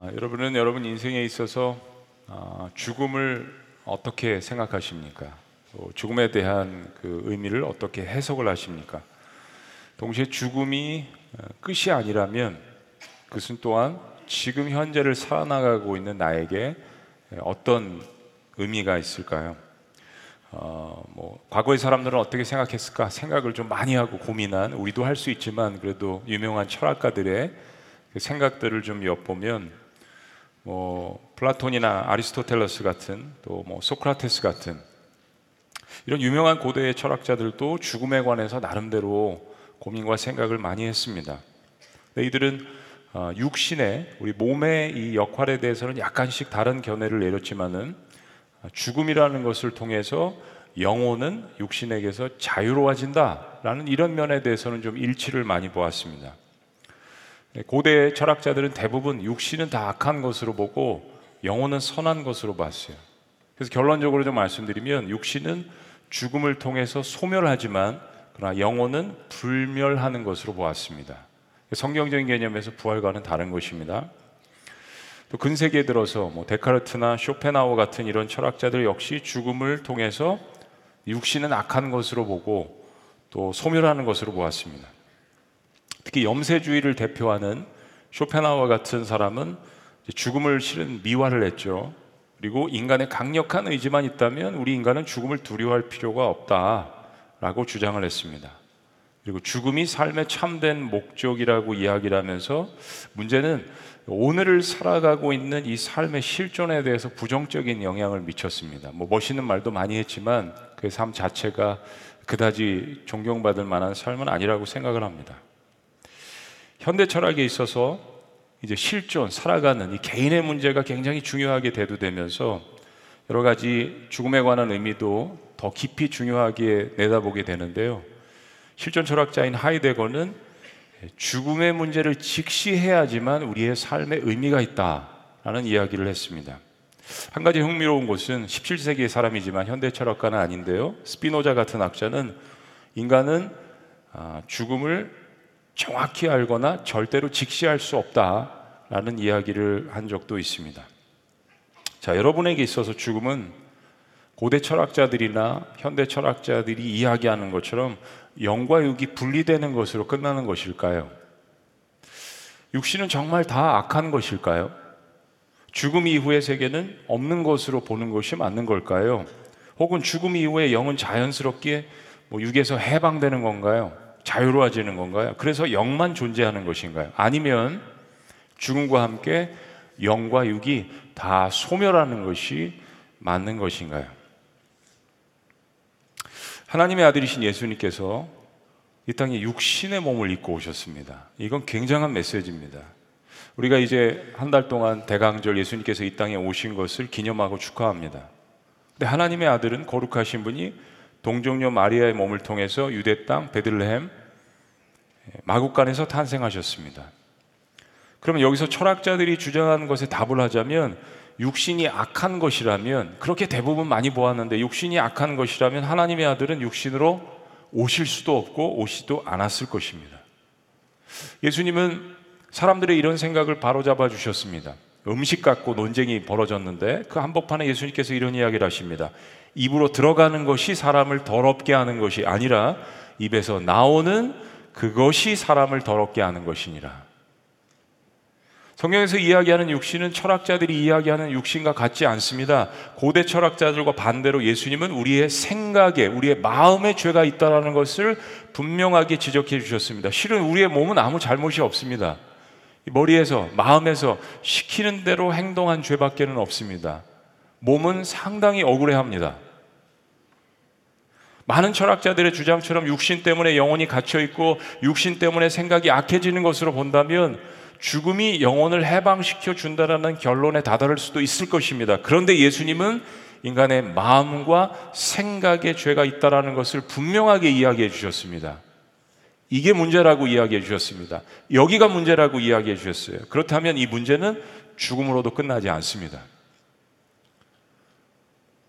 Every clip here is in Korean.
아, 여러분은 여러분 인생에 있어서 아, 죽음을 어떻게 생각하십니까? 또 죽음에 대한 그 의미를 어떻게 해석을 하십니까? 동시에 죽음이 어, 끝이 아니라면 그것은 또한 지금 현재를 살아나가고 있는 나에게 어떤 의미가 있을까요? 어, 뭐 과거의 사람들은 어떻게 생각했을까 생각을 좀 많이 하고 고민한 우리도 할 수 있지만 그래도 유명한 철학가들의 그 생각들을 좀 엿보면 뭐 플라톤이나 아리스토텔레스 같은 또 뭐 소크라테스 같은 이런 유명한 고대의 철학자들도 죽음에 관해서 나름대로 고민과 생각을 많이 했습니다. 이들은 어, 육신의 우리 몸의 이 역할에 대해서는 약간씩 다른 견해를 내렸지만은 죽음이라는 것을 통해서 영혼은 육신에게서 자유로워진다라는 이런 면에 대해서는 좀 일치를 많이 보았습니다. 네, 고대 철학자들은 대부분 육신은 다 악한 것으로 보고 영혼은 선한 것으로 봤어요. 그래서 결론적으로 좀 말씀드리면 육신은 죽음을 통해서 소멸하지만 그러나 영혼은 불멸하는 것으로 보았습니다. 성경적인 개념에서 부활과는 다른 것입니다. 또 근세기에 들어서 뭐 데카르트나 쇼펜하우 같은 이런 철학자들 역시 죽음을 통해서 육신은 악한 것으로 보고 또 소멸하는 것으로 보았습니다. 특히 염세주의를 대표하는 쇼펜하우와 같은 사람은 죽음을 실은 미화를 했죠. 그리고 인간의 강력한 의지만 있다면 우리 인간은 죽음을 두려워할 필요가 없다라고 주장을 했습니다. 그리고 죽음이 삶의 참된 목적이라고 이야기를 하면서 문제는 오늘을 살아가고 있는 이 삶의 실존에 대해서 부정적인 영향을 미쳤습니다. 뭐 멋있는 말도 많이 했지만 그 삶 자체가 그다지 존경받을 만한 삶은 아니라고 생각을 합니다. 현대 철학에 있어서 이제 실존, 살아가는 이 개인의 문제가 굉장히 중요하게 대두되면서 여러 가지 죽음에 관한 의미도 더 깊이 중요하게 내다보게 되는데요. 실존 철학자인 하이데거는 죽음의 문제를 직시해야지만 우리의 삶에 의미가 있다라는 이야기를 했습니다. 한 가지 흥미로운 것은 17세기의 사람이지만 현대 철학가는 아닌데요. 스피노자 같은 학자는 인간은 아, 죽음을 정확히 알거나 절대로 직시할 수 없다라는 이야기를 한 적도 있습니다. 자, 여러분에게 있어서 죽음은 고대 철학자들이나 현대 철학자들이 이야기하는 것처럼 영과 육이 분리되는 것으로 끝나는 것일까요? 육신은 정말 다 악한 것일까요? 죽음 이후의 세계는 없는 것으로 보는 것이 맞는 걸까요? 혹은 죽음 이후에 영은 자연스럽게 뭐 육에서 해방되는 건가요? 자유로워지는 건가요? 그래서 영만 존재하는 것인가요? 아니면 죽음과 함께 영과 육이 다 소멸하는 것이 맞는 것인가요? 하나님의 아들이신 예수님께서 이 땅에 육신의 몸을 입고 오셨습니다. 이건 굉장한 메시지입니다. 우리가 이제 한 달 동안 대강절 예수님께서 이 땅에 오신 것을 기념하고 축하합니다. 근데 하나님의 아들은 거룩하신 분이 동정녀 마리아의 몸을 통해서 유대 땅 베들레헴 마국간에서 탄생하셨습니다. 그러면 여기서 철학자들이 주장하는 것에 답을 하자면 육신이 악한 것이라면 그렇게 대부분 많이 보았는데 육신이 악한 것이라면 하나님의 아들은 육신으로 오실 수도 없고 오시도 않았을 것입니다. 예수님은 사람들의 이런 생각을 바로잡아 주셨습니다. 음식 갖고 논쟁이 벌어졌는데 그 한복판에 예수님께서 이런 이야기를 하십니다. 입으로 들어가는 것이 사람을 더럽게 하는 것이 아니라 입에서 나오는 그것이 사람을 더럽게 하는 것이니라. 성경에서 이야기하는 육신은 철학자들이 이야기하는 육신과 같지 않습니다. 고대 철학자들과 반대로 예수님은 우리의 생각에, 우리의 마음에 죄가 있다는 것을 분명하게 지적해 주셨습니다. 실은 우리의 몸은 아무 잘못이 없습니다. 머리에서, 마음에서 시키는 대로 행동한 죄밖에는 없습니다. 몸은 상당히 억울해 합니다. 많은 철학자들의 주장처럼 육신 때문에 영혼이 갇혀 있고 육신 때문에 생각이 악해지는 것으로 본다면 죽음이 영혼을 해방시켜 준다라는 결론에 다다를 수도 있을 것입니다. 그런데 예수님은 인간의 마음과 생각에 죄가 있다라는 것을 분명하게 이야기해 주셨습니다. 이게 문제라고 이야기해 주셨습니다. 여기가 문제라고 이야기해 주셨어요. 그렇다면 이 문제는 죽음으로도 끝나지 않습니다.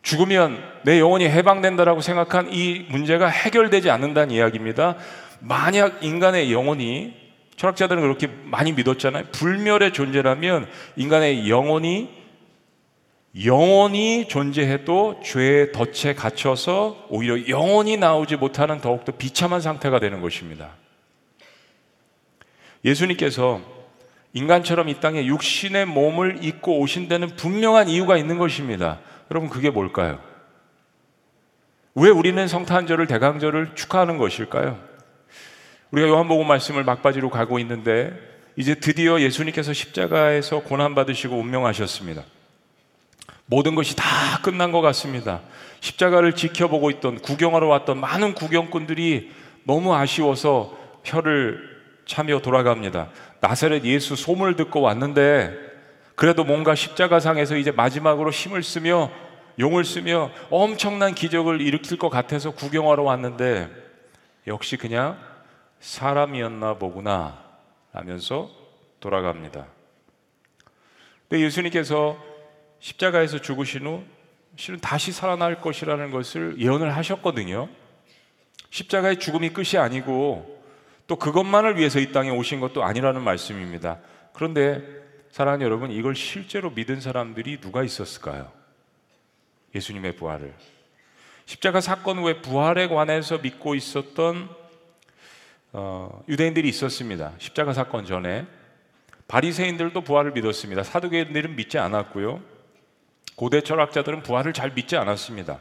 죽으면 내 영혼이 해방된다라고 생각한 이 문제가 해결되지 않는다는 이야기입니다. 만약 인간의 영혼이 철학자들은 그렇게 많이 믿었잖아요. 불멸의 존재라면 인간의 영혼이 영원히 존재해도 죄의 덫에 갇혀서 오히려 영원히 나오지 못하는 더욱더 비참한 상태가 되는 것입니다. 예수님께서 인간처럼 이 땅에 육신의 몸을 입고 오신 데는 분명한 이유가 있는 것입니다. 여러분, 그게 뭘까요? 왜 우리는 성탄절을 대강절을 축하하는 것일까요? 우리가 요한복음 말씀을 막바지로 가고 있는데 이제 드디어 예수님께서 십자가에서 고난 받으시고 운명하셨습니다. 모든 것이 다 끝난 것 같습니다. 십자가를 지켜보고 있던 구경하러 왔던 많은 구경꾼들이 너무 아쉬워서 혀를 차며 돌아갑니다. 나사렛 예수 소문을 듣고 왔는데 그래도 뭔가 십자가상에서 이제 마지막으로 힘을 쓰며 용을 쓰며 엄청난 기적을 일으킬 것 같아서 구경하러 왔는데 역시 그냥 사람이었나 보구나 하면서 돌아갑니다. 근데 예수님께서 십자가에서 죽으신 후 실은 다시 살아날 것이라는 것을 예언을 하셨거든요. 십자가의 죽음이 끝이 아니고 또 그것만을 위해서 이 땅에 오신 것도 아니라는 말씀입니다. 그런데 사랑하는 여러분, 이걸 실제로 믿은 사람들이 누가 있었을까요? 예수님의 부활을. 십자가 사건 후에 부활에 관해서 믿고 있었던 어, 유대인들이 있었습니다. 십자가 사건 전에 바리새인들도 부활을 믿었습니다. 사두개인들은 믿지 않았고요. 고대 철학자들은 부활을 잘 믿지 않았습니다.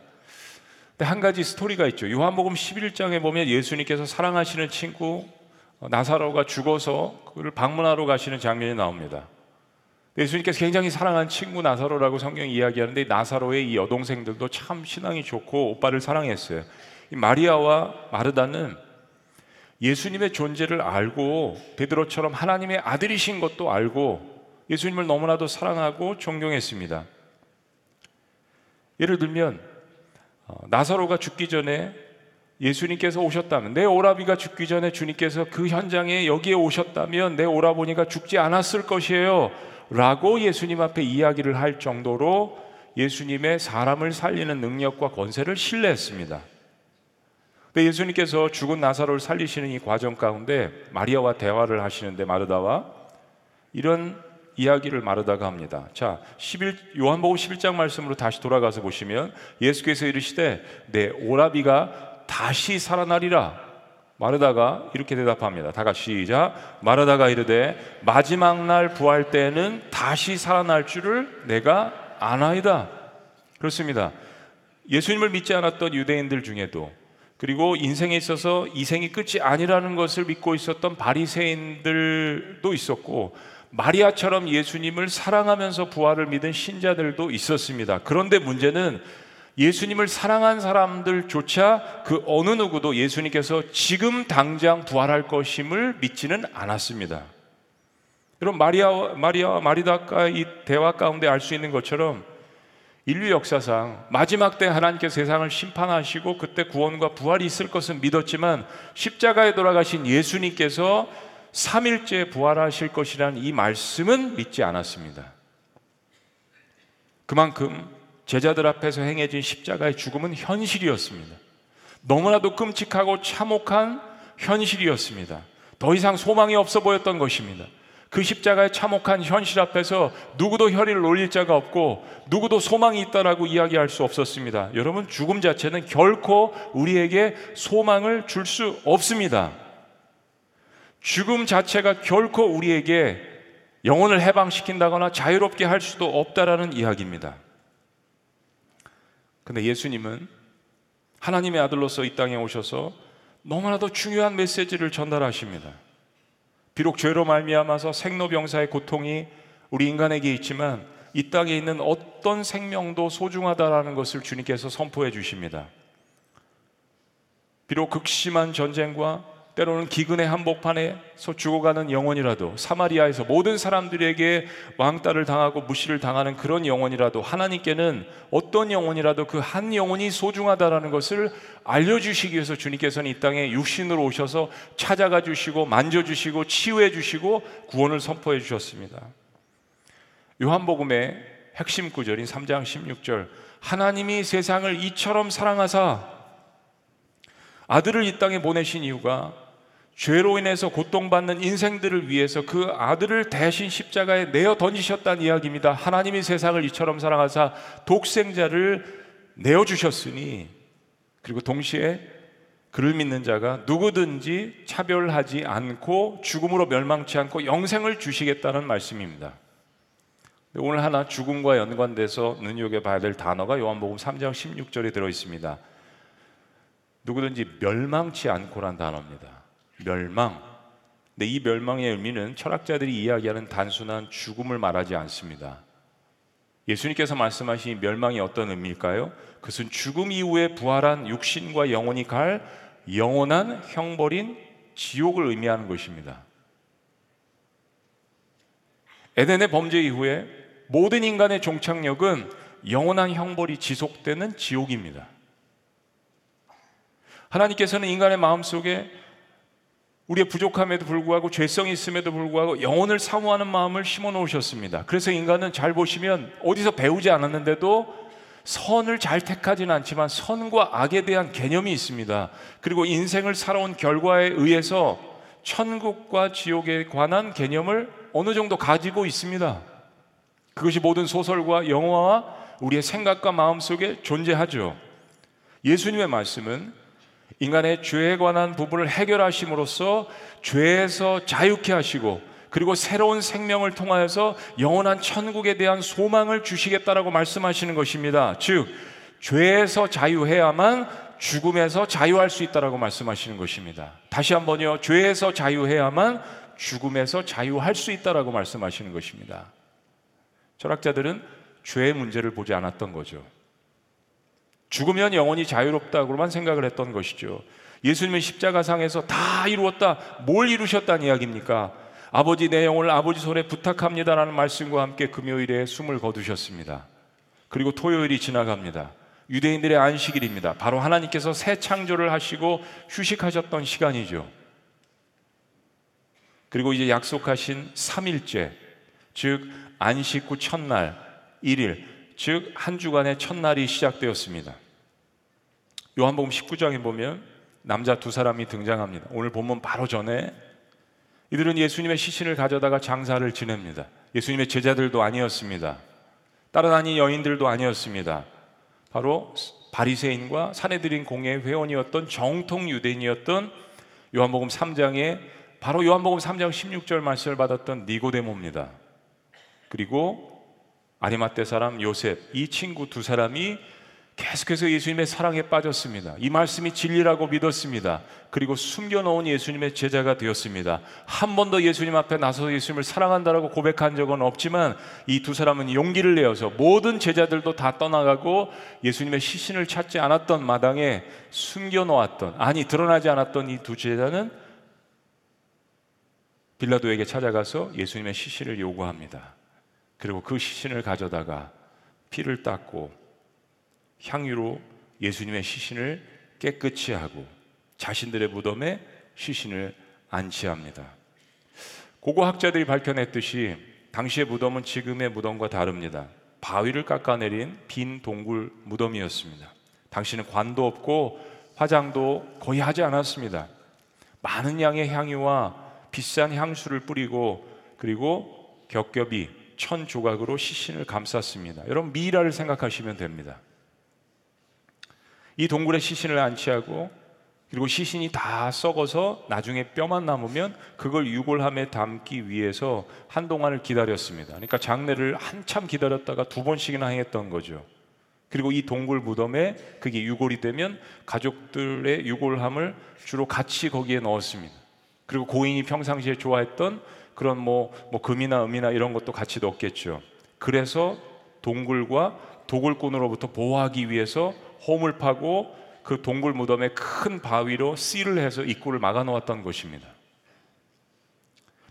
근데 한 가지 스토리가 있죠. 요한복음 11장에 보면 예수님께서 사랑하시는 친구 어, 나사로가 죽어서 그를 방문하러 가시는 장면이 나옵니다. 예수님께서 굉장히 사랑하는 친구 나사로라고 성경이 이야기하는데 나사로의 이 여동생들도 참 신앙이 좋고 오빠를 사랑했어요. 이 마리아와 마르다는 예수님의 존재를 알고 베드로처럼 하나님의 아들이신 것도 알고 예수님을 너무나도 사랑하고 존경했습니다. 예를 들면 어, 나사로가 죽기 전에 예수님께서 오셨다면 내 오라비가 죽기 전에 주님께서 그 현장에 여기에 오셨다면 내 오라보니가 죽지 않았을 것이에요. 라고 예수님 앞에 이야기를 할 정도로 예수님의 사람을 살리는 능력과 권세를 신뢰했습니다. 근데 예수님께서 죽은 나사로를 살리시는 이 과정 가운데 마리아와 대화를 하시는데 마르다와 이런 이야기를 마르다가 합니다. 자, 11 요한복음 11장 말씀으로 다시 돌아가서 보시면 예수께서 이르시되 내 오라비가 다시 살아나리라. 마르다가 이렇게 대답합니다. 다 같이 시작. 마르다가 이르되 마지막 날 부활 때는 다시 살아날 줄을 내가 아나이다. 그렇습니다. 예수님을 믿지 않았던 유대인들 중에도 그리고 인생에 있어서 이생이 끝이 아니라는 것을 믿고 있었던 바리새인들도 있었고 마리아처럼 예수님을 사랑하면서 부활을 믿은 신자들도 있었습니다. 그런데 문제는 예수님을 사랑한 사람들조차 그 어느 누구도 예수님께서 지금 당장 부활할 것임을 믿지는 않았습니다. 여러분 마리아 마리아와 마리다가 이 대화 가운데 알 수 있는 것처럼 인류 역사상 마지막 때 하나님께서 세상을 심판하시고 그때 구원과 부활이 있을 것은 믿었지만 십자가에 돌아가신 예수님께서 3일째 부활하실 것이라는 이 말씀은 믿지 않았습니다. 그만큼 제자들 앞에서 행해진 십자가의 죽음은 현실이었습니다. 너무나도 끔찍하고 참혹한 현실이었습니다. 더 이상 소망이 없어 보였던 것입니다. 그 십자가의 참혹한 현실 앞에서 누구도 혈의를 올릴 자가 없고 누구도 소망이 있다라고 이야기할 수 없었습니다. 여러분 죽음 자체는 결코 우리에게 소망을 줄 수 없습니다. 죽음 자체가 결코 우리에게 영혼을 해방시킨다거나 자유롭게 할 수도 없다라는 이야기입니다. 근데 예수님은 하나님의 아들로서 이 땅에 오셔서 너무나도 중요한 메시지를 전달하십니다. 비록 죄로 말미암아서 생로병사의 고통이 우리 인간에게 있지만 이 땅에 있는 어떤 생명도 소중하다라는 것을 주님께서 선포해 주십니다. 비록 극심한 전쟁과 때로는 기근의 한복판에 서 죽어가는 영혼이라도 사마리아에서 모든 사람들에게 왕따를 당하고 무시를 당하는 그런 영혼이라도 하나님께는 어떤 영혼이라도 그 한 영혼이 소중하다라는 것을 알려주시기 위해서 주님께서는 이 땅에 육신으로 오셔서 찾아가 주시고 만져주시고 치유해 주시고 구원을 선포해 주셨습니다. 요한복음의 핵심 구절인 3장 16절 하나님이 세상을 이처럼 사랑하사 아들을 이 땅에 보내신 이유가 죄로 인해서 고통받는 인생들을 위해서 그 아들을 대신 십자가에 내어 던지셨다는 이야기입니다. 하나님이 세상을 이처럼 사랑하사 독생자를 내어 주셨으니 그리고 동시에 그를 믿는 자가 누구든지 차별하지 않고 죽음으로 멸망치 않고 영생을 주시겠다는 말씀입니다. 오늘 하나 죽음과 연관돼서 눈여겨 봐야 될 단어가 요한복음 3장 16절에 들어 있습니다. 누구든지 멸망치 않고란 단어입니다. 멸망. 근데 이 멸망의 의미는 철학자들이 이야기하는 단순한 죽음을 말하지 않습니다. 예수님께서 말씀하신 멸망이 어떤 의미일까요? 그것은 죽음 이후에 부활한 육신과 영혼이 갈 영원한 형벌인 지옥을 의미하는 것입니다. 에덴의 범죄 이후에 모든 인간의 종착역은 영원한 형벌이 지속되는 지옥입니다. 하나님께서는 인간의 마음 속에 우리의 부족함에도 불구하고 죄성이 있음에도 불구하고 영혼을 사모하는 마음을 심어 놓으셨습니다. 그래서 인간은 잘 보시면 어디서 배우지 않았는데도 선을 잘 택하지는 않지만 선과 악에 대한 개념이 있습니다. 그리고 인생을 살아온 결과에 의해서 천국과 지옥에 관한 개념을 어느 정도 가지고 있습니다. 그것이 모든 소설과 영화와 우리의 생각과 마음 속에 존재하죠. 예수님의 말씀은 인간의 죄에 관한 부분을 해결하심으로써 죄에서 자유케 하시고 그리고 새로운 생명을 통하여서 영원한 천국에 대한 소망을 주시겠다라고 말씀하시는 것입니다. 즉 죄에서 자유해야만 죽음에서 자유할 수 있다라고 말씀하시는 것입니다. 다시 한번요. 죄에서 자유해야만 죽음에서 자유할 수 있다라고 말씀하시는 것입니다. 철학자들은 죄의 문제를 보지 않았던 거죠. 죽으면 영원히 자유롭다고만 생각을 했던 것이죠. 예수님은 십자가상에서 다 이루었다. 뭘 이루셨다는 이야기입니까? 아버지 내 영혼을 아버지 손에 부탁합니다라는 말씀과 함께 금요일에 숨을 거두셨습니다. 그리고 토요일이 지나갑니다. 유대인들의 안식일입니다. 바로 하나님께서 새 창조를 하시고 휴식하셨던 시간이죠. 그리고 이제 약속하신 3일째, 즉 안식 후 첫날 1일, 즉 한 주간의 첫날이 시작되었습니다. 요한복음 19장에 보면 남자 두 사람이 등장합니다. 오늘 본문 바로 전에 이들은 예수님의 시신을 가져다가 장사를 지냅니다. 예수님의 제자들도 아니었습니다. 따라다닌 여인들도 아니었습니다. 바로 바리새인과 사내들인 공예 회원이었던 정통 유대인이었던 요한복음 3장에 바로 요한복음 3장 16절 말씀을 받았던 니고데모입니다. 그리고 아리마떼 사람 요셉 이 친구 두 사람이 계속해서 예수님의 사랑에 빠졌습니다. 이 말씀이 진리라고 믿었습니다. 그리고 숨겨놓은 예수님의 제자가 되었습니다. 한 번도 예수님 앞에 나서 예수님을 사랑한다라고 고백한 적은 없지만 이 두 사람은 용기를 내어서 모든 제자들도 다 떠나가고 예수님의 시신을 찾지 않았던 마당에 숨겨놓았던 아니 드러나지 않았던 이 두 제자는 빌라도에게 찾아가서 예수님의 시신을 요구합니다. 그리고 그 시신을 가져다가 피를 닦고 향유로 예수님의 시신을 깨끗이 하고 자신들의 무덤에 시신을 안치합니다. 고고 학자들이 밝혀냈듯이 당시의 무덤은 지금의 무덤과 다릅니다. 바위를 깎아내린 빈 동굴 무덤이었습니다. 당시는 관도 없고 화장도 거의 하지 않았습니다. 많은 양의 향유와 비싼 향수를 뿌리고 그리고 겹겹이 천 조각으로 시신을 감쌌습니다. 여러분 미라를 생각하시면 됩니다. 이 동굴에 시신을 안치하고 그리고 시신이 다 썩어서 나중에 뼈만 남으면 그걸 유골함에 담기 위해서 한동안을 기다렸습니다. 그러니까 장례를 한참 기다렸다가 두 번씩이나 했던 거죠. 그리고 이 동굴 무덤에 그게 유골이 되면 가족들의 유골함을 주로 같이 거기에 넣었습니다. 그리고 고인이 평상시에 좋아했던 그런 뭐, 뭐 금이나 음이나 이런 것도 같이 넣었겠죠. 그래서 동굴과 도굴꾼으로부터 보호하기 위해서 홈을 파고 그 동굴 무덤에 큰 바위로 씨를 해서 입구를 막아 놓았던 것입니다.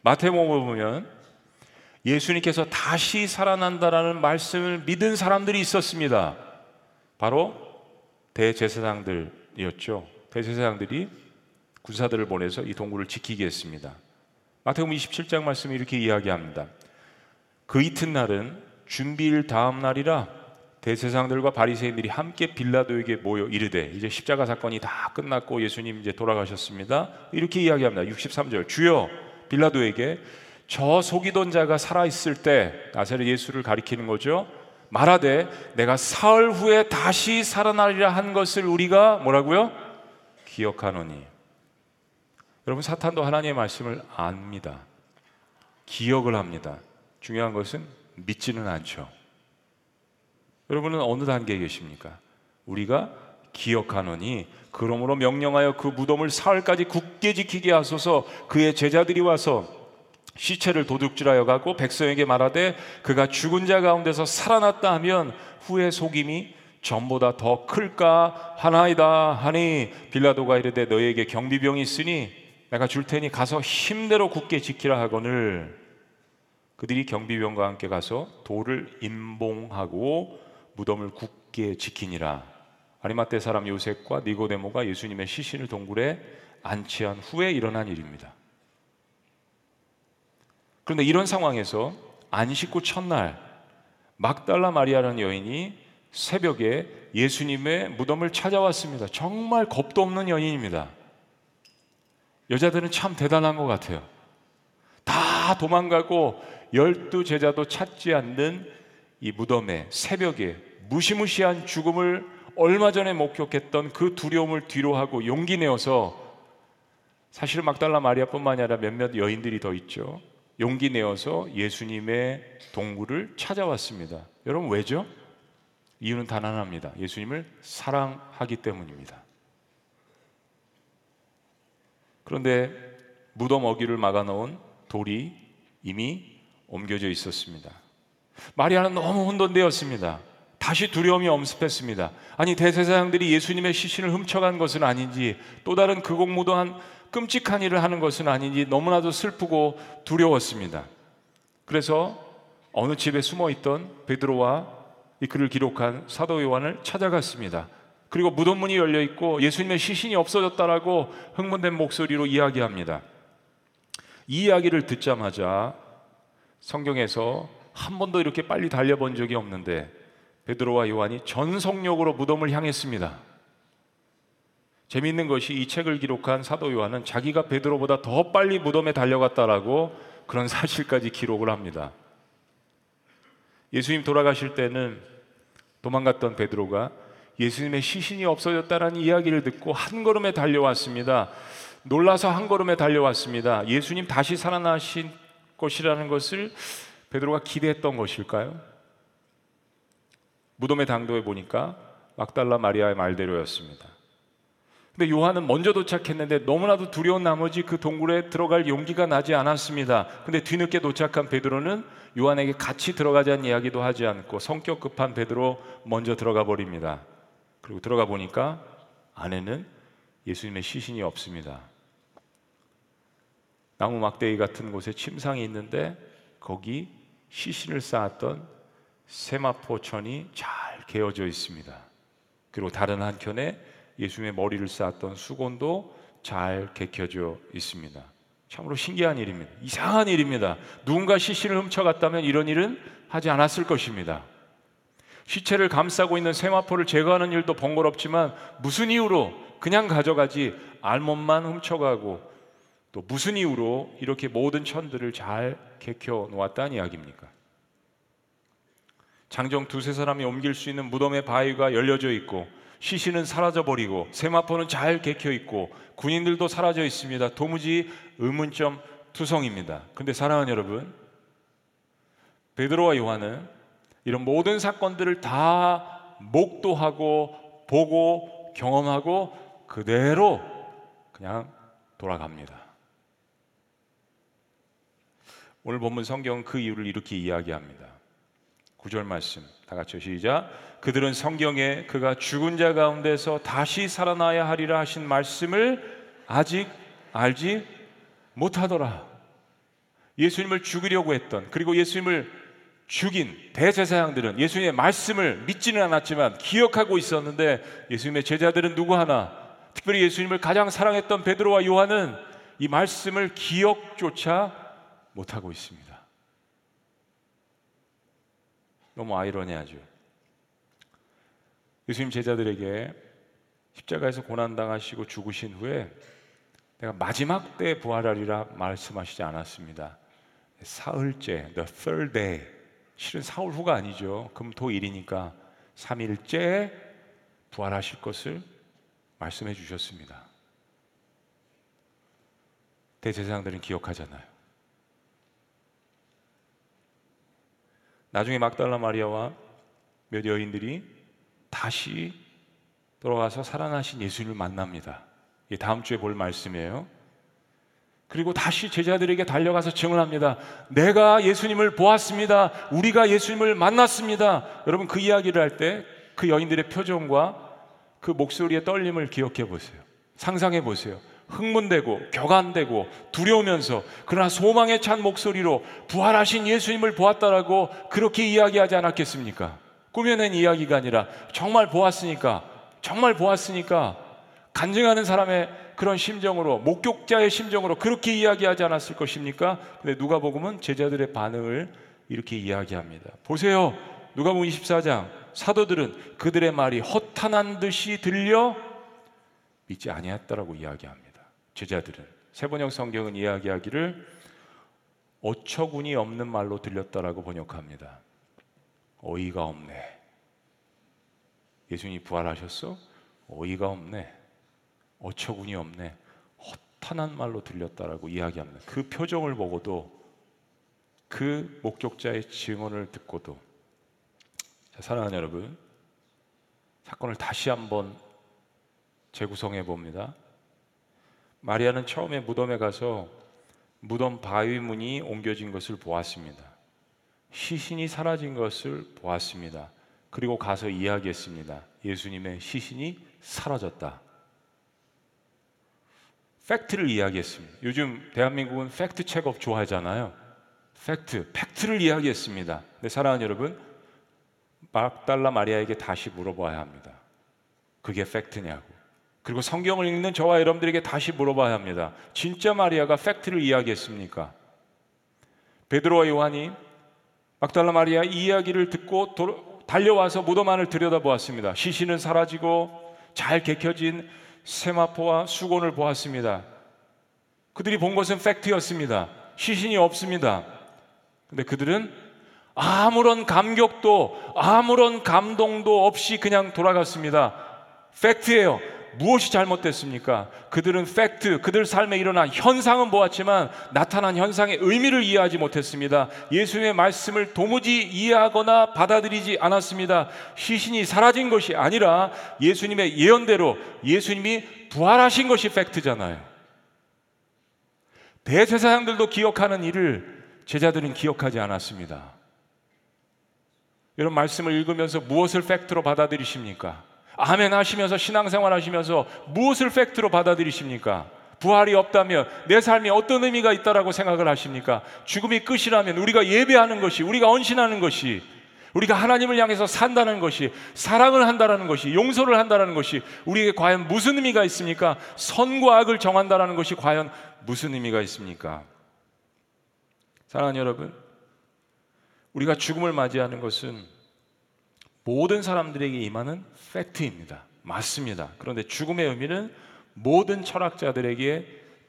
마태복음을 보면 예수님께서 다시 살아난다라는 말씀을 믿은 사람들이 있었습니다. 바로 대제사장들이었죠. 대제사장들이 군사들을 보내서 이 동굴을 지키게 했습니다. 마태복음 27장 말씀이 이렇게 이야기합니다. 그 이튿날은 준비일 다음 날이라 대세상들과 바리새인들이 함께 빌라도에게 모여 이르되 이제 십자가 사건이 다 끝났고 예수님 이제 돌아가셨습니다. 이렇게 이야기합니다. 63절 주여 빌라도에게 저 속이던 자가 살아 있을 때 나사렛 예수를 가리키는 거죠. 말하되 내가 사흘 후에 다시 살아나리라 한 것을 우리가 뭐라고요? 기억하노니. 여러분 사탄도 하나님의 말씀을 압니다. 기억을 합니다. 중요한 것은 믿지는 않죠. 여러분은 어느 단계에 계십니까? 우리가 기억하노니 그러므로 명령하여 그 무덤을 사흘까지 굳게 지키게 하소서 그의 제자들이 와서 시체를 도둑질하여 가고 백성에게 말하되 그가 죽은 자 가운데서 살아났다 하면 후에 속임이 전보다 더 클까 하나이다 하니 빌라도가 이르되 너에게 경비병이 있으니 내가 줄 테니 가서 힘대로 굳게 지키라 하거늘 그들이 경비병과 함께 가서 돌을 임봉하고 무덤을 굳게 지키니라. 아리마떼 사람 요셉과 니고데모가 예수님의 시신을 동굴에 안치한 후에 일어난 일입니다. 그런데 이런 상황에서 안식구 첫날 막달라 마리아라는 여인이 새벽에 예수님의 무덤을 찾아왔습니다. 정말 겁도 없는 여인입니다. 여자들은 참 대단한 것 같아요. 다 도망가고 열두 제자도 찾지 않는 이 무덤에 새벽에 무시무시한 죽음을 얼마 전에 목격했던 그 두려움을 뒤로하고 용기 내어서 사실 막달라 마리아뿐만 아니라 몇몇 여인들이 더 있죠. 용기 내어서 예수님의 동굴을 찾아왔습니다. 여러분 왜죠? 이유는 단 하나입니다. 예수님을 사랑하기 때문입니다. 그런데 무덤 어귀를 막아놓은 돌이 이미 옮겨져 있었습니다. 마리아는 너무 혼돈되었습니다. 다시 두려움이 엄습했습니다. 아니 대세사장들이 예수님의 시신을 훔쳐간 것은 아닌지 또 다른 그 공무도한 끔찍한 일을 하는 것은 아닌지 너무나도 슬프고 두려웠습니다. 그래서 어느 집에 숨어 있던 베드로와 이 글을 기록한 사도 요한을 찾아갔습니다. 그리고 무덤 문이 열려 있고 예수님의 시신이 없어졌다라고 흥분된 목소리로 이야기합니다. 이 이야기를 듣자마자 성경에서 한 번도 이렇게 빨리 달려본 적이 없는데 베드로와 요한이 전속력으로 무덤을 향했습니다. 재미있는 것이 이 책을 기록한 사도 요한은 자기가 베드로보다 더 빨리 무덤에 달려갔다라고 그런 사실까지 기록을 합니다. 예수님 돌아가실 때는 도망갔던 베드로가 예수님의 시신이 없어졌다라는 이야기를 듣고 한 걸음에 달려왔습니다. 놀라서 한 걸음에 달려왔습니다. 예수님 다시 살아나신 것이라는 것을 베드로가 기대했던 것일까요? 무덤의 당도에 보니까 막달라 마리아의 말대로였습니다. 근데 요한은 먼저 도착했는데 너무나도 두려운 나머지 그 동굴에 들어갈 용기가 나지 않았습니다. 근데 뒤늦게 도착한 베드로는 요한에게 같이 들어가자는 이야기도 하지 않고 성격 급한 베드로 먼저 들어가 버립니다. 그리고 들어가 보니까 안에는 예수님의 시신이 없습니다. 나무 막대기 같은 곳에 침상이 있는데 거기 시신을 쌓았던 세마포천이 잘 개어져 있습니다. 그리고 다른 한켠에 예수님의 머리를 쌓았던 수건도 잘 개켜져 있습니다. 참으로 신기한 일입니다. 이상한 일입니다. 누군가 시신을 훔쳐갔다면 이런 일은 하지 않았을 것입니다. 시체를 감싸고 있는 세마포를 제거하는 일도 번거롭지만 무슨 이유로 그냥 가져가지 알몸만 훔쳐가고 또 무슨 이유로 이렇게 모든 천들을 잘 개켜 놓았다는 이야기입니까? 장정 두세 사람이 옮길 수 있는 무덤의 바위가 열려져 있고 시신은 사라져 버리고 세마포는 잘 개켜 있고 군인들도 사라져 있습니다. 도무지 의문점 투성입니다. 근데 사랑하는 여러분, 베드로와 요한은 이런 모든 사건들을 다 목도하고 보고 경험하고 그대로 그냥 돌아갑니다. 오늘 본문 성경은 그 이유를 이렇게 이야기합니다. 구절 말씀 다 같이 시작. 그들은 성경에 그가 죽은 자 가운데서 다시 살아나야 하리라 하신 말씀을 아직 알지 못하더라. 예수님을 죽이려고 했던 그리고 예수님을 죽인 대제사장들은 예수님의 말씀을 믿지는 않았지만 기억하고 있었는데 예수님의 제자들은 누구 하나 특별히 예수님을 가장 사랑했던 베드로와 요한은 이 말씀을 기억조차 못하고 있습니다. 너무 아이러니하죠. 예수님 제자들에게 십자가에서 고난 당하시고 죽으신 후에 내가 마지막 때 부활하리라 말씀하시지 않았습니다. 사흘째, the third day. 실은 사흘 후가 아니죠. 금 토 일이니까 3일째 부활하실 것을 말씀해 주셨습니다. 대제사장들은 기억하잖아요. 나중에 막달라 마리아와 몇 여인들이 다시 돌아와서 살아나신 예수님을 만납니다. 이 다음 주에 볼 말씀이에요. 그리고 다시 제자들에게 달려가서 증언합니다. 내가 예수님을 보았습니다. 우리가 예수님을 만났습니다. 여러분 그 이야기를 할 때 그 여인들의 표정과 그 목소리의 떨림을 기억해 보세요. 상상해 보세요. 흥분되고 격안되고 두려우면서 그러나 소망에 찬 목소리로 부활하신 예수님을 보았다라고 그렇게 이야기하지 않았겠습니까? 꾸며낸 이야기가 아니라 정말 보았으니까 정말 보았으니까 간증하는 사람의 그런 심정으로 목격자의 심정으로 그렇게 이야기하지 않았을 것입니까? 근데 누가복음은 제자들의 반응을 이렇게 이야기합니다. 보세요. 누가복음 24장 사도들은 그들의 말이 허탄한 듯이 들려 믿지 아니했다라고 이야기합니다. 제자들은 세번역 성경은 이야기하기를 어처구니 없는 말로 들렸다라고 번역합니다. 어이가 없네. 예수님이 부활하셨어? 어이가 없네. 어처구니 없네. 허탄한 말로 들렸다라고 이야기합니다. 그 표정을 보고도 그 목격자의 증언을 듣고도 자, 사랑하는 여러분 사건을 다시 한번 재구성해 봅니다. 마리아는 처음에 무덤에 가서 무덤 바위 문이 옮겨진 것을 보았습니다. 시신이 사라진 것을 보았습니다. 그리고 가서 이야기했습니다. 예수님의 시신이 사라졌다. 팩트를 이야기했습니다. 요즘 대한민국은 팩트 체크업 좋아하잖아요. 팩트, 팩트를 이야기했습니다. 네, 사랑하는 여러분, 막달라 마리아에게 다시 물어봐야 합니다. 그게 팩트냐고. 그리고 성경을 읽는 저와 여러분들에게 다시 물어봐야 합니다. 진짜 마리아가 팩트를 이야기했습니까? 베드로와 요한이 막달라 마리아 이 이야기를 듣고 도, 달려와서 무덤 안을 들여다보았습니다. 시신은 사라지고 잘 개켜진 세마포와 수건을 보았습니다. 그들이 본 것은 팩트였습니다. 시신이 없습니다. 근데 그들은 아무런 감격도 아무런 감동도 없이 그냥 돌아갔습니다. 팩트예요. 무엇이 잘못됐습니까? 그들은 팩트, 그들 삶에 일어난 현상은 보았지만 나타난 현상의 의미를 이해하지 못했습니다. 예수님의 말씀을 도무지 이해하거나 받아들이지 않았습니다. 시신이 사라진 것이 아니라 예수님의 예언대로 예수님이 부활하신 것이 팩트잖아요. 대제사장들도 기억하는 일을 제자들은 기억하지 않았습니다. 이런 말씀을 읽으면서 무엇을 팩트로 받아들이십니까? 아멘 하시면서 신앙생활 하시면서 무엇을 팩트로 받아들이십니까? 부활이 없다면 내 삶에 어떤 의미가 있다라고 생각을 하십니까? 죽음이 끝이라면 우리가 예배하는 것이 우리가 언신하는 것이 우리가 하나님을 향해서 산다는 것이 사랑을 한다라는 것이 용서를 한다라는 것이 우리에게 과연 무슨 의미가 있습니까? 선과 악을 정한다라는 것이 과연 무슨 의미가 있습니까? 사랑하는 여러분, 우리가 죽음을 맞이하는 것은 모든 사람들에게 임하는 팩트입니다. 맞습니다. 그런데 죽음의 의미는 모든 철학자들에게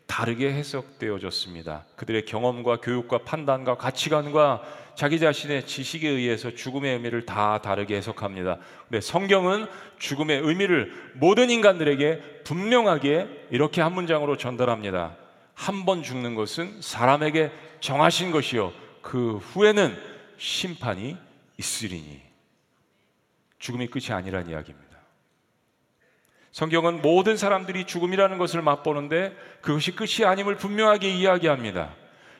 다르게 해석되어졌습니다. 그들의 경험과 교육과 판단과 가치관과 자기 자신의 지식에 의해서 죽음의 의미를 다 다르게 해석합니다. 근데 성경은 죽음의 의미를 모든 인간들에게 분명하게 이렇게 한 문장으로 전달합니다. 한 번 죽는 것은 사람에게 정하신 것이요. 그 후에는 심판이 있으리니. 죽음이 끝이 아니란 이야기입니다. 성경은 모든 사람들이 죽음이라는 것을 맛보는데 그것이 끝이 아님을 분명하게 이야기합니다.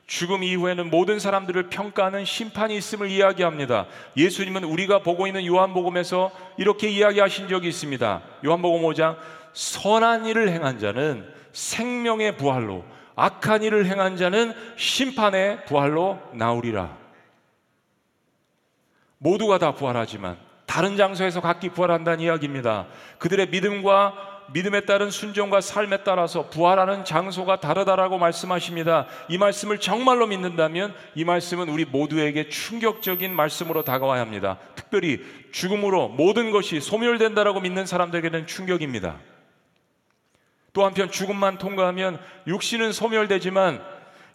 죽음 이후에는 모든 사람들을 평가하는 심판이 있음을 이야기합니다. 예수님은 우리가 보고 있는 요한복음에서 이렇게 이야기하신 적이 있습니다. 요한복음 5장 선한 일을 행한 자는 생명의 부활로 악한 일을 행한 자는 심판의 부활로 나오리라. 모두가 다 부활하지만 다른 장소에서 각기 부활한다는 이야기입니다. 그들의 믿음과 믿음에 따른 순종과 삶에 따라서 부활하는 장소가 다르다라고 말씀하십니다. 이 말씀을 정말로 믿는다면 이 말씀은 우리 모두에게 충격적인 말씀으로 다가와야 합니다. 특별히 죽음으로 모든 것이 소멸된다라고 믿는 사람들에게는 충격입니다. 또 한편 죽음만 통과하면 육신은 소멸되지만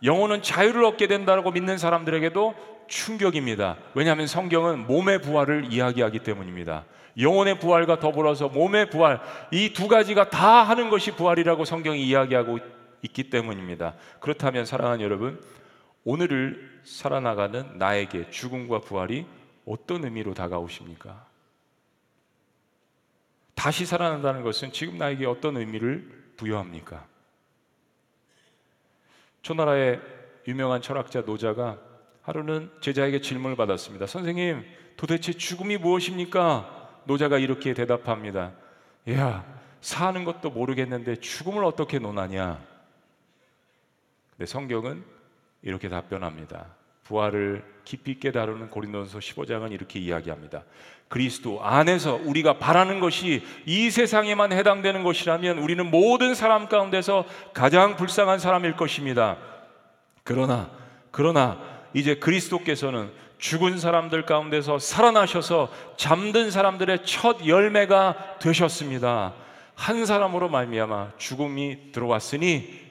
영혼은 자유를 얻게 된다고 믿는 사람들에게도 충격입니다. 왜냐하면 성경은 몸의 부활을 이야기하기 때문입니다. 영혼의 부활과 더불어서 몸의 부활, 이 두 가지가 다 하는 것이 부활이라고 성경이 이야기하고 있기 때문입니다. 그렇다면 사랑하는 여러분, 오늘을 살아나가는 나에게 죽음과 부활이 어떤 의미로 다가오십니까? 다시 살아난다는 것은 지금 나에게 어떤 의미를 부여합니까? 초나라의 유명한 철학자 노자가 하루는 제자에게 질문을 받았습니다. 선생님, 도대체 죽음이 무엇입니까? 노자가 이렇게 대답합니다. 야, 사는 것도 모르겠는데 죽음을 어떻게 논하냐? 근데 성경은 이렇게 답변합니다. 부활을 깊이 다루는 고린도서 15장은 이렇게 이야기합니다. 그리스도 안에서 우리가 바라는 것이 이 세상에만 해당되는 것이라면 우리는 모든 사람 가운데서 가장 불쌍한 사람일 것입니다. 그러나 그러나 이제 그리스도께서는 죽은 사람들 가운데서 살아나셔서 잠든 사람들의 첫 열매가 되셨습니다. 한 사람으로 말미암아 죽음이 들어왔으니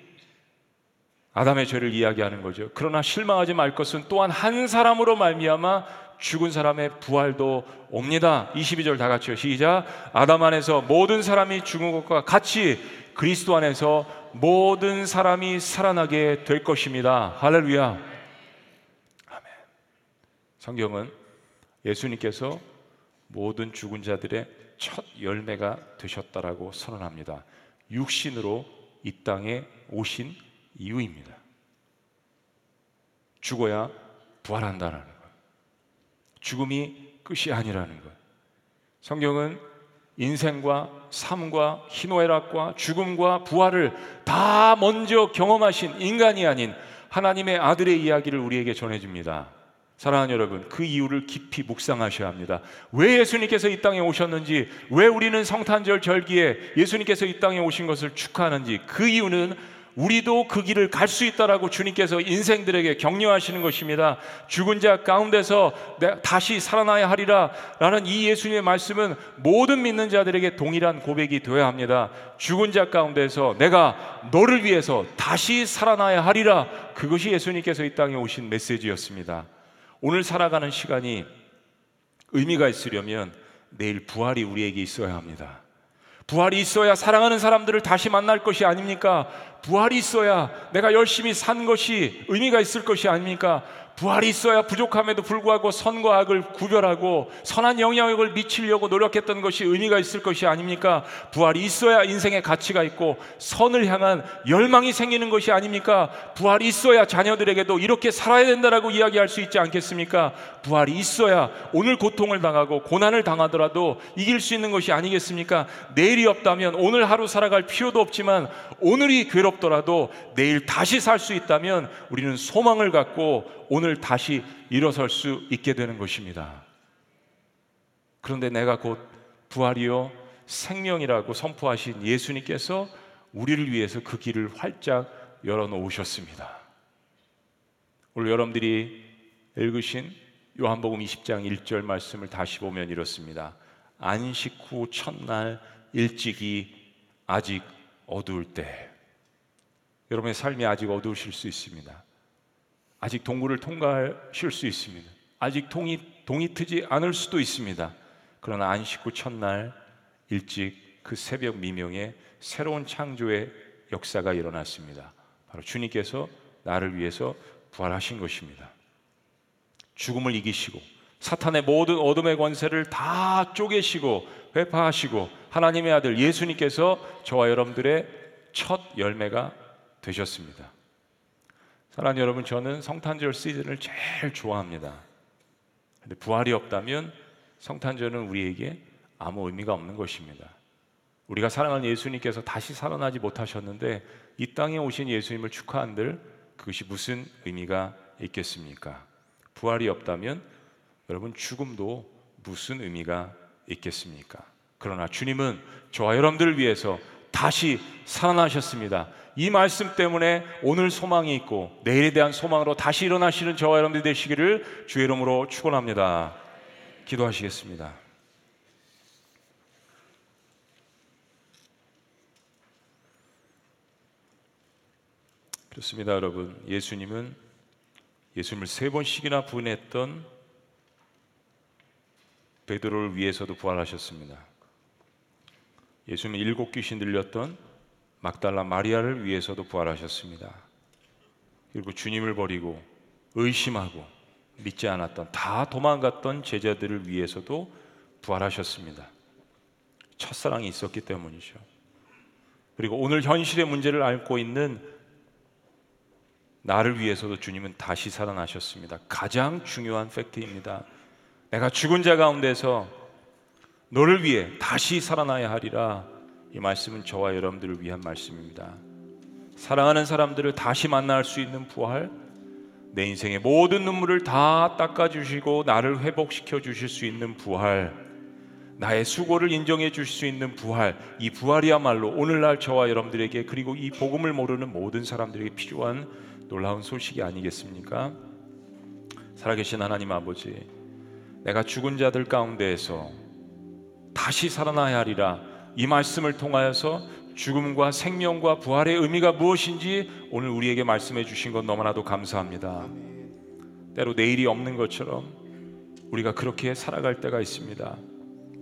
아담의 죄를 이야기하는 거죠. 그러나 실망하지 말 것은 또한 한 사람으로 말미암아 죽은 사람의 부활도 옵니다. 22절 다 같이요. 시작. 아담 안에서 모든 사람이 죽은 것과 같이 그리스도 안에서 모든 사람이 살아나게 될 것입니다. 할렐루야. 아멘. 성경은 예수님께서 모든 죽은 자들의 첫 열매가 되셨다라고 선언합니다. 육신으로 이 땅에 오신 이유입니다. 죽어야 부활한다는 것. 죽음이 끝이 아니라는 것. 성경은 인생과 삶과 희노애락과 죽음과 부활을 다 먼저 경험하신 인간이 아닌 하나님의 아들의 이야기를 우리에게 전해줍니다. 사랑하는 여러분, 그 이유를 깊이 묵상하셔야 합니다. 왜 예수님께서 이 땅에 오셨는지, 왜 우리는 성탄절 절기에 예수님께서 이 땅에 오신 것을 축하하는지, 그 이유는 우리도 그 길을 갈 수 있다라고 주님께서 인생들에게 격려하시는 것입니다. 죽은 자 가운데서 다시 살아나야 하리라라는 이 예수님의 말씀은 모든 믿는 자들에게 동일한 고백이 되어야 합니다. 죽은 자 가운데서 내가 너를 위해서 다시 살아나야 하리라. 그것이 예수님께서 이 땅에 오신 메시지였습니다. 오늘 살아가는 시간이 의미가 있으려면 내일 부활이 우리에게 있어야 합니다. 부활이 있어야 사랑하는 사람들을 다시 만날 것이 아닙니까? 부활이 있어야 내가 열심히 산 것이 의미가 있을 것이 아닙니까? 부활이 있어야 부족함에도 불구하고 선과 악을 구별하고 선한 영향력을 미치려고 노력했던 것이 의미가 있을 것이 아닙니까? 부활이 있어야 인생의 가치가 있고 선을 향한 열망이 생기는 것이 아닙니까? 부활이 있어야 자녀들에게도 이렇게 살아야 된다라고 이야기할 수 있지 않겠습니까? 부활이 있어야 오늘 고통을 당하고 고난을 당하더라도 이길 수 있는 것이 아니겠습니까? 내일이 없다면 오늘 하루 살아갈 필요도 없지만 오늘이 괴롭더라도 내일 다시 살 수 있다면 우리는 소망을 갖고 오늘 다시 일어설 수 있게 되는 것입니다. 그런데 내가 곧 부활이요 생명이라고 선포하신 예수님께서 우리를 위해서 그 길을 활짝 열어 놓으셨습니다. 오늘 여러분들이 읽으신 요한복음 20장 1절 말씀을 다시 보면 이렇습니다. 안식 후 첫날 일찍이 아직 어두울 때 여러분의 삶이 아직 어두우실 수 있습니다. 아직 동굴을 통과하실 수 있습니다. 아직 동이 동이 트지 않을 수도 있습니다. 그러나 안식 후 첫날 일찍 그 새벽 미명에 새로운 창조의 역사가 일어났습니다. 바로 주님께서 나를 위해서 부활하신 것입니다. 죽음을 이기시고 사탄의 모든 어둠의 권세를 다 쪼개시고 회파하시고 하나님의 아들 예수님께서 저와 여러분들의 첫 열매가 되셨습니다. 사랑하는 여러분, 저는 성탄절 시즌을 제일 좋아합니다. 근데 부활이 없다면 성탄절은 우리에게 아무 의미가 없는 것입니다. 우리가 사랑하는 예수님께서 다시 살아나지 못하셨는데 이 땅에 오신 예수님을 축하한들 그것이 무슨 의미가 있겠습니까? 부활이 없다면 여러분 죽음도 무슨 의미가 있겠습니까? 그러나 주님은 저와 여러분들을 위해서 다시 살아나셨습니다. 이 말씀 때문에 오늘 소망이 있고 내일에 대한 소망으로 다시 일어나시는 저와 여러분들 되시기를 주의 이름으로 축원합니다. 기도하시겠습니다. 그렇습니다, 여러분. 예수님은 예수님을 세 번씩이나 부인했던 베드로를 위해서도 부활하셨습니다. 예수님은 일곱 귀신 들렸던 막달라 마리아를 위해서도 부활하셨습니다. 그리고 주님을 버리고 의심하고 믿지 않았던 다 도망갔던 제자들을 위해서도 부활하셨습니다. 첫사랑이 있었기 때문이죠. 그리고 오늘 현실의 문제를 앓고 있는 나를 위해서도 주님은 다시 살아나셨습니다. 가장 중요한 팩트입니다. 내가 죽은 자 가운데서 너를 위해 다시 살아나야 하리라. 이 말씀은 저와 여러분들을 위한 말씀입니다. 사랑하는 사람들을 다시 만날 수 있는 부활, 내 인생의 모든 눈물을 다 닦아주시고 나를 회복시켜 주실 수 있는 부활, 나의 수고를 인정해 주실 수 있는 부활, 이 부활이야말로 오늘날 저와 여러분들에게 그리고 이 복음을 모르는 모든 사람들에게 필요한 놀라운 소식이 아니겠습니까? 살아계신 하나님 아버지, 내가 죽은 자들 가운데에서 다시 살아나야 하리라 이 말씀을 통하여서 죽음과 생명과 부활의 의미가 무엇인지 오늘 우리에게 말씀해 주신 것 너무나도 감사합니다. 때로 내일이 없는 것처럼 우리가 그렇게 살아갈 때가 있습니다.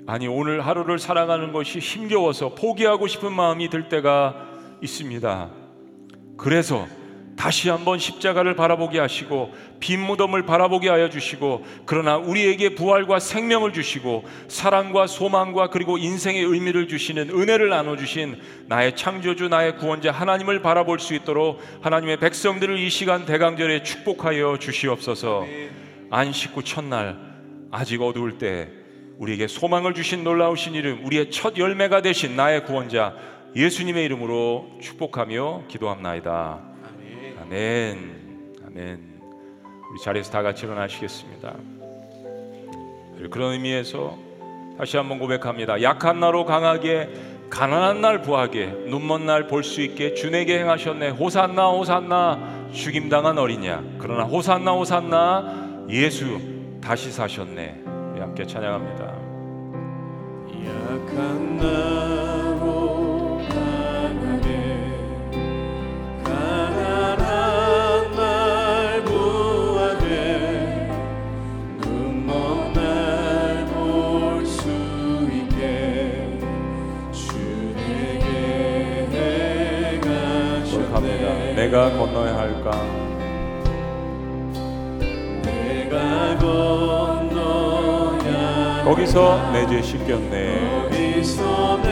아니, 오늘 하루를 살아가는 것이 힘겨워서 포기하고 싶은 마음이 들 때가 있습니다. 그래서 다시 한번 십자가를 바라보게 하시고 빈 무덤을 바라보게 하여 주시고 그러나 우리에게 부활과 생명을 주시고 사랑과 소망과 그리고 인생의 의미를 주시는 은혜를 나눠 주신 나의 창조주 나의 구원자 하나님을 바라볼 수 있도록 하나님의 백성들을 이 시간 대강절에 축복하여 주시옵소서. 안식구 첫날 아직 어두울 때 우리에게 소망을 주신 놀라우신 이름 우리의 첫 열매가 되신 나의 구원자 예수님의 이름으로 축복하며 기도합나이다. 아멘. 아멘. 우리 자리에서 다 같이 일어나시겠습니다. 그런 의미에서 다시 한번 고백합니다. 약한 나로 강하게 가난한 날 부하게 눈먼 날 볼 수 있게 주에게 행하셨네 호산나 호산나 죽임당한 어리냐 그러나 호산나 호산나 예수 다시 사셨네 함께 찬양합니다 약한 나 내가 건너야 할까? 내가 건너야 거기서 내 죄 씻겼네. 거기서 내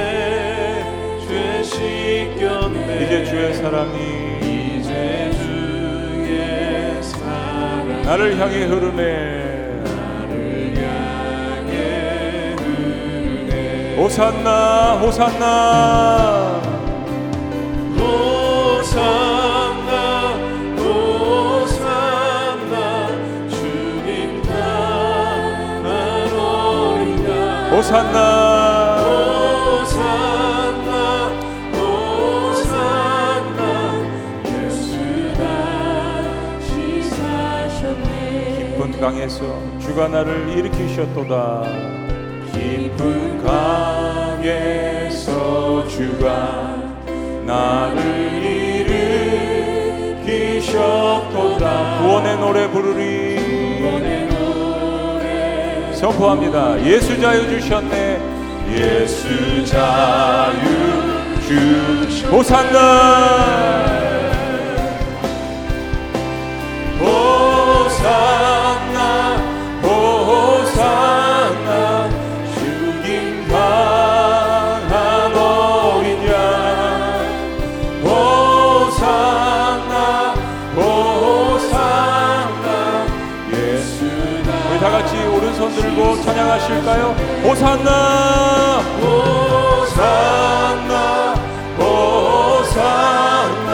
죄 씻겼네. 이제 주의 사랑이 이제 주의 사랑 나를 향해 흐르네. 나를 향해 흐르네. 호산나 호산나 호산나 호산나. 호산나 호산나. 예수 다 시 사셨네. 깊은 강에서 주가 나를 일으키셨도다. 깊은 강에서 주가 나를 일으키셨도다. 구원의 노래 부르리 선포합니다. 예수 자유 주셨네. 예수 자유 주셨네. 호산나 들고 찬양하실까요? 오산나! 오산나! 오산나!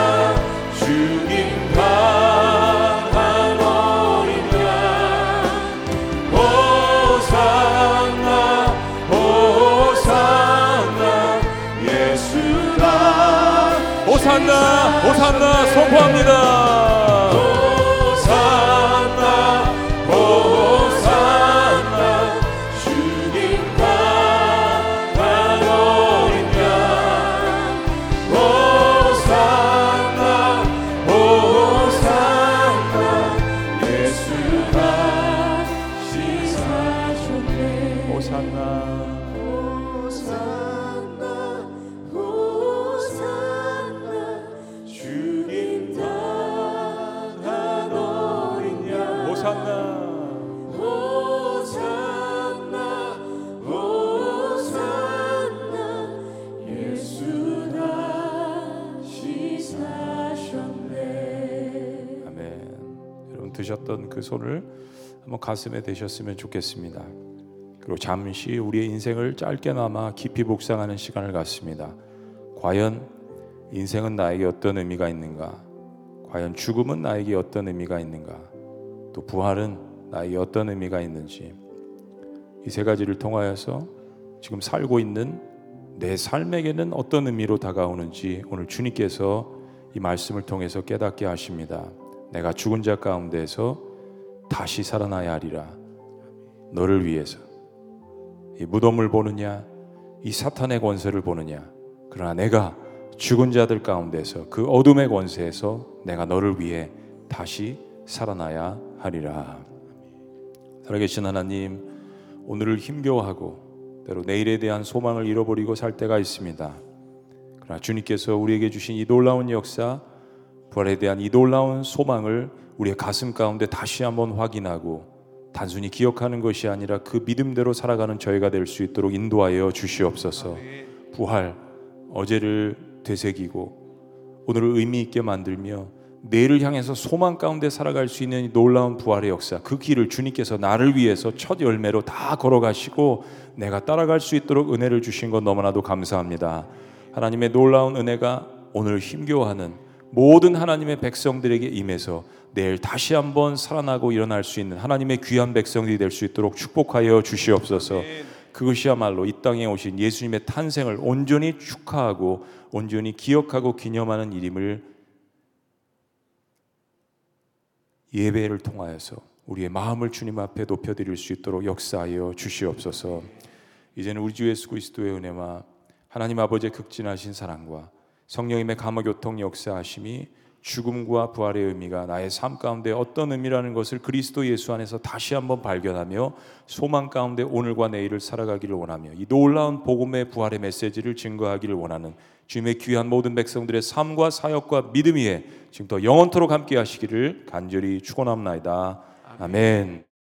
주님 강한 어린 양 오산나! 오산나! 예수가 오산나! 오산나! 드셨던 그 손을 한번 가슴에 대셨으면 좋겠습니다. 그리고 잠시 우리의 인생을 짧게나마 깊이 묵상하는 시간을 갖습니다. 과연 인생은 나에게 어떤 의미가 있는가? 과연 죽음은 나에게 어떤 의미가 있는가? 또 부활은 나에게 어떤 의미가 있는지 이 세 가지를 통하여서 지금 살고 있는 내 삶에게는 어떤 의미로 다가오는지 오늘 주님께서 이 말씀을 통해서 깨닫게 하십니다. 내가 죽은 자 가운데서 다시 살아나야 하리라. 너를 위해서 이 무덤을 보느냐, 이 사탄의 권세를 보느냐. 그러나 내가 죽은 자들 가운데서 그 어둠의 권세에서 내가 너를 위해 다시 살아나야 하리라. 살아계신 하나님, 오늘을 힘겨워하고 때로 내일에 대한 소망을 잃어버리고 살 때가 있습니다. 그러나 주님께서 우리에게 주신 이 놀라운 역사, 부활에 대한 이 놀라운 소망을 우리의 가슴 가운데 다시 한번 확인하고 단순히 기억하는 것이 아니라 그 믿음대로 살아가는 저희가 될 수 있도록 인도하여 주시옵소서. 부활 어제를 되새기고 오늘을 의미 있게 만들며 내일을 향해서 소망 가운데 살아갈 수 있는 이 놀라운 부활의 역사 그 길을 주님께서 나를 위해서 첫 열매로 다 걸어가시고 내가 따라갈 수 있도록 은혜를 주신 것 너무나도 감사합니다. 하나님의 놀라운 은혜가 오늘 힘겨워하는 모든 하나님의 백성들에게 임해서 내일 다시 한번 살아나고 일어날 수 있는 하나님의 귀한 백성들이 될 수 있도록 축복하여 주시옵소서. 그것이야말로 이 땅에 오신 예수님의 탄생을 온전히 축하하고 온전히 기억하고 기념하는 일임을 예배를 통하여서 우리의 마음을 주님 앞에 높여 드릴 수 있도록 역사하여 주시옵소서. 이제는 우리 주 예수 그리스도의 은혜와 하나님 아버지의 극진하신 사랑과 성령님의 감화 교통 역사하심이 죽음과 부활의 의미가 나의 삶 가운데 어떤 의미라는 것을 그리스도 예수 안에서 다시 한번 발견하며 소망 가운데 오늘과 내일을 살아가기를 원하며 이 놀라운 복음의 부활의 메시지를 증거하기를 원하는 주님의 귀한 모든 백성들의 삶과 사역과 믿음 위에 지금부터 영원토록 함께 하시기를 간절히 축원합니다. 아멘.